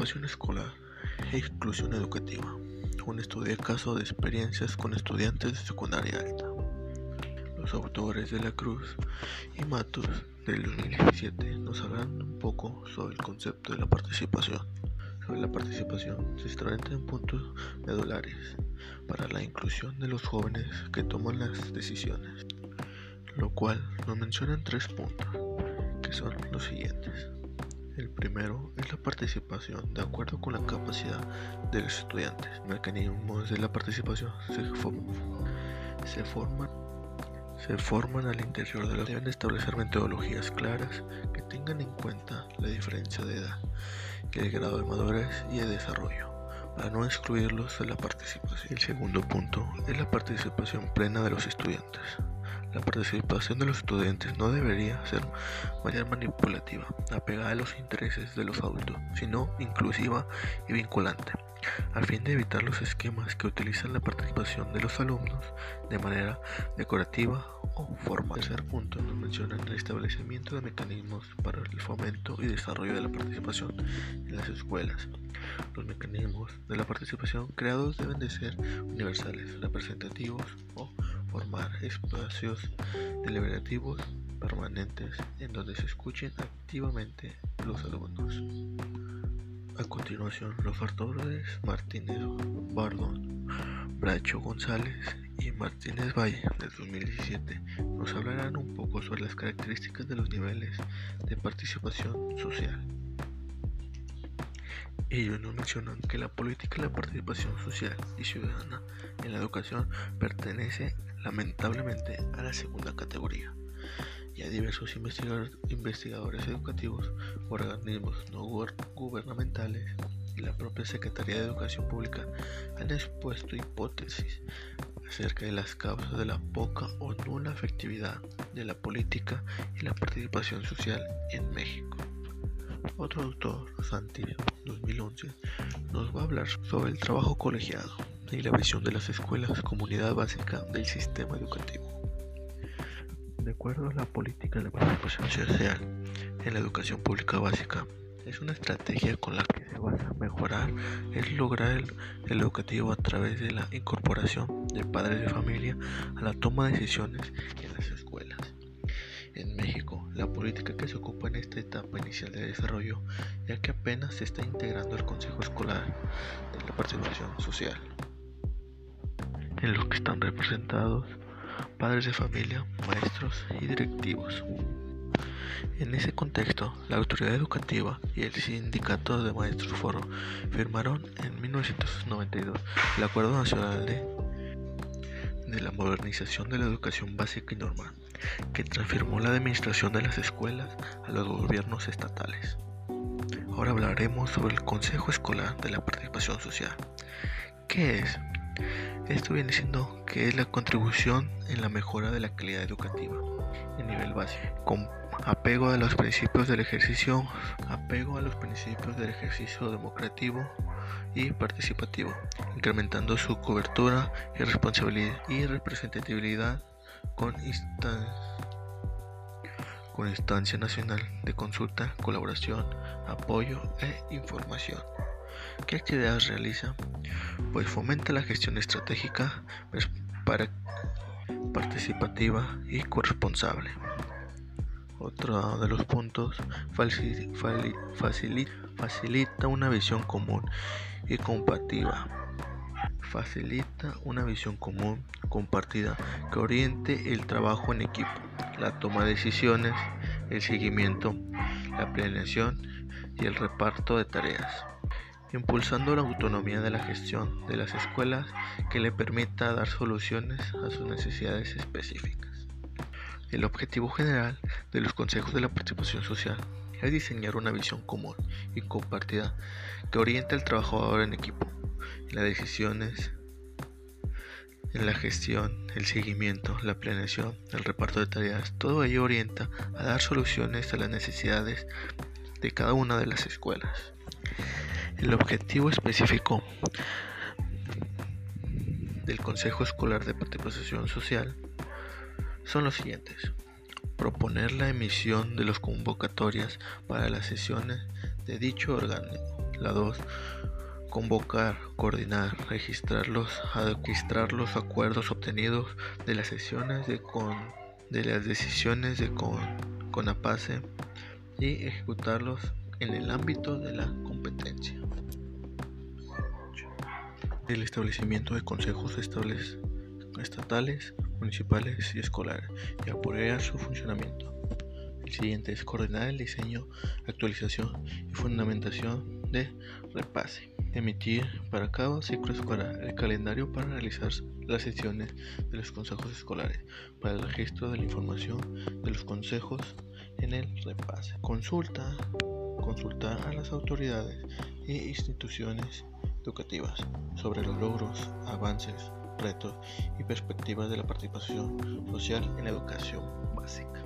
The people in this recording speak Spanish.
Participación escolar e inclusión educativa. Un estudio de caso de experiencias con estudiantes de secundaria alta. Los autores de la Cruz y Matos del 2017 nos hablan un poco sobre el concepto de la participación. Sobre la participación se extraen en puntos medulares para la inclusión de los jóvenes que toman las decisiones, lo cual nos mencionan tres puntos, que son los siguientes. El primero es la participación de acuerdo con la capacidad de los estudiantes. Mecanismos de la participación se, forman al interior de la deben establecer metodologías claras que tengan en cuenta la diferencia de edad el grado de madurez y de desarrollo para no excluirlos de la participación. El segundo punto es la participación plena de los estudiantes. La participación de los estudiantes no debería ser manera manipulativa, apegada a los intereses de los adultos, sino inclusiva y vinculante, a fin de evitar los esquemas que utilizan la participación de los alumnos de manera decorativa o formal. Tercer punto nos menciona el establecimiento de mecanismos para el fomento y desarrollo de la participación en las escuelas. Los mecanismos de la participación creados deben de ser universales, representativos o formar espacios deliberativos permanentes en donde se escuchen activamente los alumnos. A continuación, los autores Martínez Bardón, Bracho González y Martínez Valle del 2017 nos hablarán un poco sobre las características de los niveles de participación social. Ellos nos mencionan que la política de la participación social y ciudadana en la educación pertenece lamentablemente a la segunda categoría diversos investigadores educativos, organismos no gubernamentales y la propia Secretaría de Educación Pública han expuesto hipótesis acerca de las causas de la poca o nula efectividad de la política y la participación social en México. Otro autor, Santi 2011, nos va a hablar sobre el trabajo colegiado y la visión de las escuelas comunidad básica del sistema educativo. De acuerdo a la política de participación social en la educación pública básica, es una estrategia con la que se basa mejorar el lograr el, el, educativo a través de la incorporación de padres de familia a la toma de decisiones en las escuelas. En México, la política que se ocupa en esta etapa inicial de desarrollo, ya que apenas se está integrando el Consejo Escolar de la Participación Social en los que están representados padres de familia, maestros y directivos. En ese contexto, la autoridad educativa y el sindicato de maestros foro firmaron en 1992 el Acuerdo Nacional de, de la Modernización de la Educación Básica y Normal, que transformó la administración de las escuelas a los gobiernos estatales. Ahora hablaremos sobre el Consejo Escolar de la Participación Social. ¿Qué es? Esto viene siendo que es la contribución en la mejora de la calidad educativa en nivel básico, con apego a los principios del ejercicio, apego a los principios del ejercicio democrático y participativo, incrementando su cobertura y responsabilidad y representatividad con instancia, con instancia nacional de consulta, colaboración, apoyo e información. ¿Qué actividades realiza? Pues fomenta la gestión estratégica pues, para participativa y corresponsable. Otro de los puntos facilita una visión común y compartida. Facilita una visión común compartida que oriente el trabajo en equipo, la toma de decisiones, el seguimiento, la planeación y el reparto de tareas impulsando la autonomía de la gestión de las escuelas que le permita dar soluciones a sus necesidades específicas. El objetivo general de los consejos de la participación social es diseñar una visión común y compartida que oriente al trabajador en equipo, en las decisiones, en la gestión, el seguimiento, la planeación, el reparto de tareas. Todo ello orienta a dar soluciones a las necesidades de cada una de las escuelas. El objetivo específico del Consejo Escolar de Participación Social son los siguientes. Proponer la emisión de las convocatorias para las sesiones de dicho órgano, La 2. Convocar, coordinar, registrar los, los acuerdos obtenidos de las sesiones de, con, de las decisiones de con, CONAPACE y ejecutarlos en el ámbito de la El establecimiento de consejos estatales, municipales y escolares y apoyar su funcionamiento. El siguiente es coordinar el diseño, actualización y fundamentación de repase. Emitir para cada ciclo escolar el calendario para realizar las sesiones de los consejos escolares para el registro de la información de los consejos en el repase. Consulta, consultar a las autoridades e instituciones educativas sobre los logros, avances, retos y perspectivas de la participación social en la educación básica.